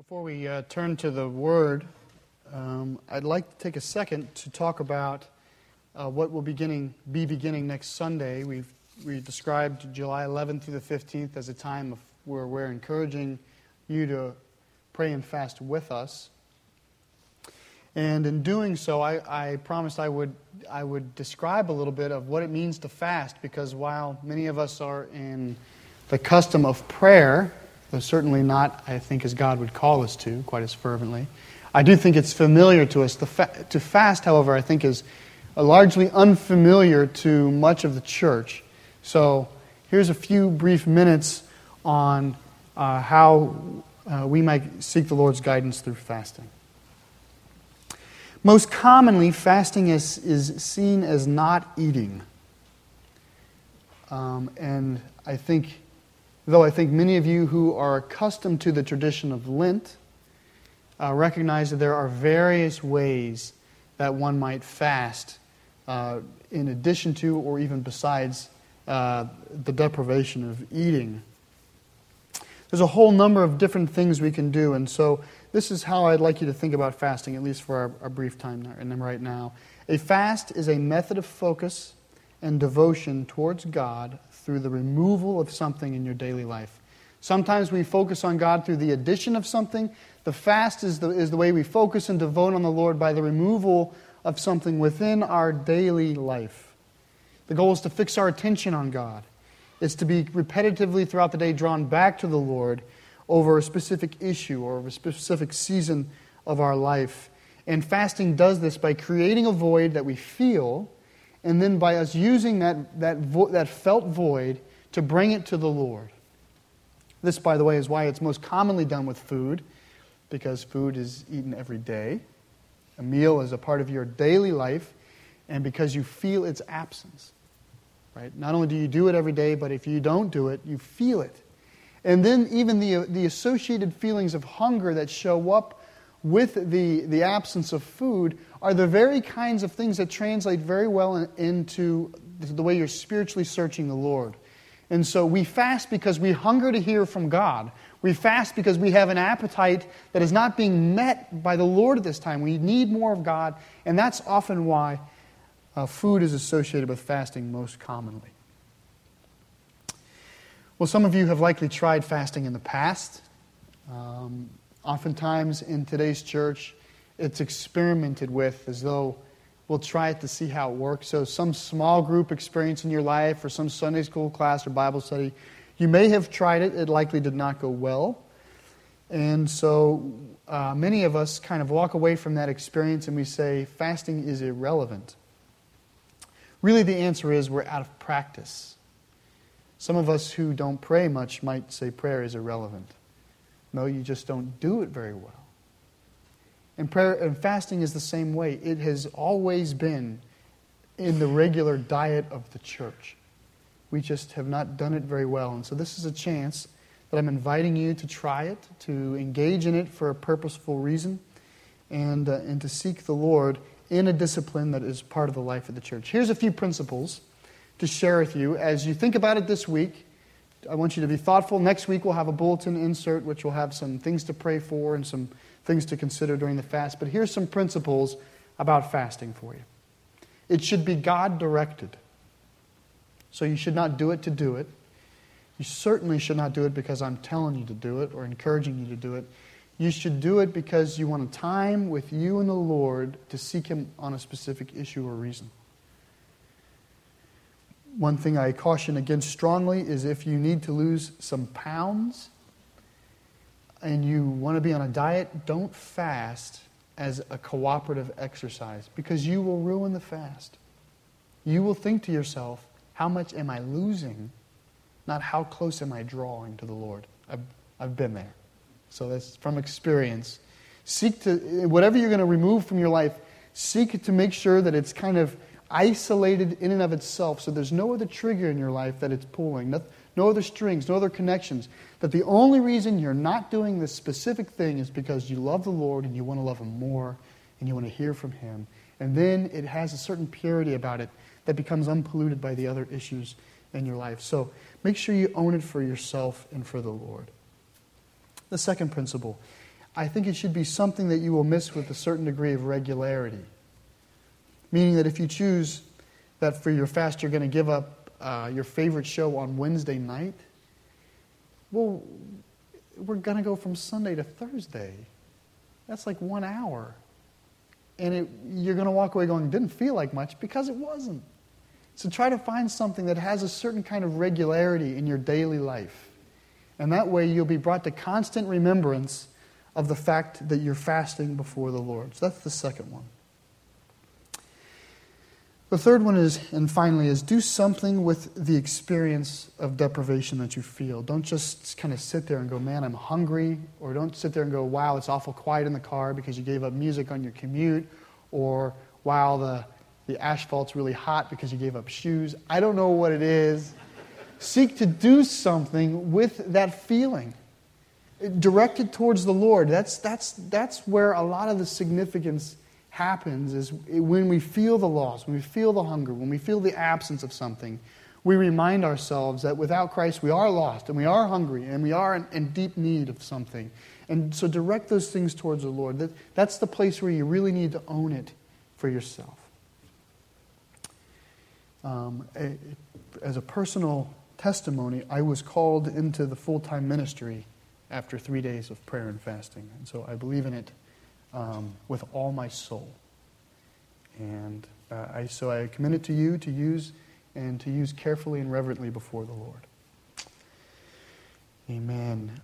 Before we uh, turn to the Word, um, I'd like to take a second to talk about uh, what will beginning, be beginning next Sunday. We've we described July 11th through the 15th as a time of, where we're encouraging you to pray and fast with us. And in doing so, I, I promised I would, I would describe a little bit of what it means to fast, because while many of us are in the custom of prayer, though certainly not, I think, as God would call us to, quite as fervently. I do think it's familiar to us. Fa- to fast, however, I think is largely unfamiliar to much of the church. So here's a few brief minutes on uh, how uh, we might seek the Lord's guidance through fasting. Most commonly, fasting is, is seen as not eating. Um, and I think Though I think many of you who are accustomed to the tradition of Lent uh, recognize that there are various ways that one might fast uh, in addition to or even besides uh, the deprivation of eating. There's a whole number of different things we can do, and so this is how I'd like you to think about fasting, at least for our, our brief time right now. A fast is a method of focus and devotion towards God through the removal of something in your daily life. Sometimes we focus on God through the addition of something. The fast is the, is the way we focus and devote on the Lord by the removal of something within our daily life. The goal is to fix our attention on God. It's to be repetitively throughout the day drawn back to the Lord over a specific issue or a specific season of our life. And fasting does this by creating a void that we feel and then by us using that, that, vo- that felt void to bring it to the Lord. This, by the way, is why it's most commonly done with food, because food is eaten every day. A meal is a part of your daily life, and because you feel its absence. Right? Not only do you do it every day, but if you don't do it, you feel it. And then even the, the associated feelings of hunger that show up with the, the absence of food are the very kinds of things that translate very well in, into the way you're spiritually searching the Lord. And so we fast because we hunger to hear from God. We fast because we have an appetite that is not being met by the Lord at this time. We need more of God, and that's often why uh, food is associated with fasting most commonly. Well, some of you have likely tried fasting in the past. Um, oftentimes in today's church, it's experimented with as though we'll try it to see how it works. So, some small group experience in your life, or some Sunday school class or Bible study, you may have tried it, it likely did not go well. And so, uh, many of us kind of walk away from that experience and we say, fasting is irrelevant. Really, the answer is we're out of practice. Some of us who don't pray much might say prayer is irrelevant. No, you just don't do it very well. And prayer and fasting is the same way. It has always been in the regular diet of the church. We just have not done it very well. And so this is a chance that I'm inviting you to try it, to engage in it for a purposeful reason, and, uh, and to seek the Lord in a discipline that is part of the life of the church. Here's a few principles to share with you as you think about it this week. I want you to be thoughtful. Next week, we'll have a bulletin insert which will have some things to pray for and some things to consider during the fast. But here's some principles about fasting for you it should be God directed. So you should not do it to do it. You certainly should not do it because I'm telling you to do it or encouraging you to do it. You should do it because you want a time with you and the Lord to seek Him on a specific issue or reason. One thing I caution against strongly is if you need to lose some pounds, and you want to be on a diet, don't fast as a cooperative exercise because you will ruin the fast. You will think to yourself, how much am I losing? Not how close am I drawing to the Lord. I've, I've been there. So that's from experience. Seek to, whatever you're going to remove from your life, seek to make sure that it's kind of isolated in and of itself so there's no other trigger in your life that it's pulling no other strings, no other connections. That the only reason you're not doing this specific thing is because you love the Lord and you want to love Him more and you want to hear from Him. And then it has a certain purity about it that becomes unpolluted by the other issues in your life. So make sure you own it for yourself and for the Lord. The second principle I think it should be something that you will miss with a certain degree of regularity. Meaning that if you choose that for your fast you're going to give up uh, your favorite show on Wednesday night, well, we're going to go from Sunday to Thursday. That's like one hour. And it, you're going to walk away going, didn't feel like much because it wasn't. So try to find something that has a certain kind of regularity in your daily life. And that way you'll be brought to constant remembrance of the fact that you're fasting before the Lord. So that's the second one. The third one is, and finally, is do something with the experience of deprivation that you feel. Don't just kind of sit there and go, man, I'm hungry. Or don't sit there and go, wow, it's awful quiet in the car because you gave up music on your commute. Or wow, the, the asphalt's really hot because you gave up shoes. I don't know what it is. Seek to do something with that feeling. Directed towards the Lord. That's, that's, that's where a lot of the significance happens is when we feel the loss, when we feel the hunger, when we feel the absence of something, we remind ourselves that without Christ we are lost and we are hungry and we are in, in deep need of something. And so direct those things towards the Lord. That, that's the place where you really need to own it for yourself. Um, as a personal testimony, I was called into the full time ministry after three days of prayer and fasting. And so I believe in it um, with all my soul. And uh, I, so I commend it to you to use and to use carefully and reverently before the Lord. Amen.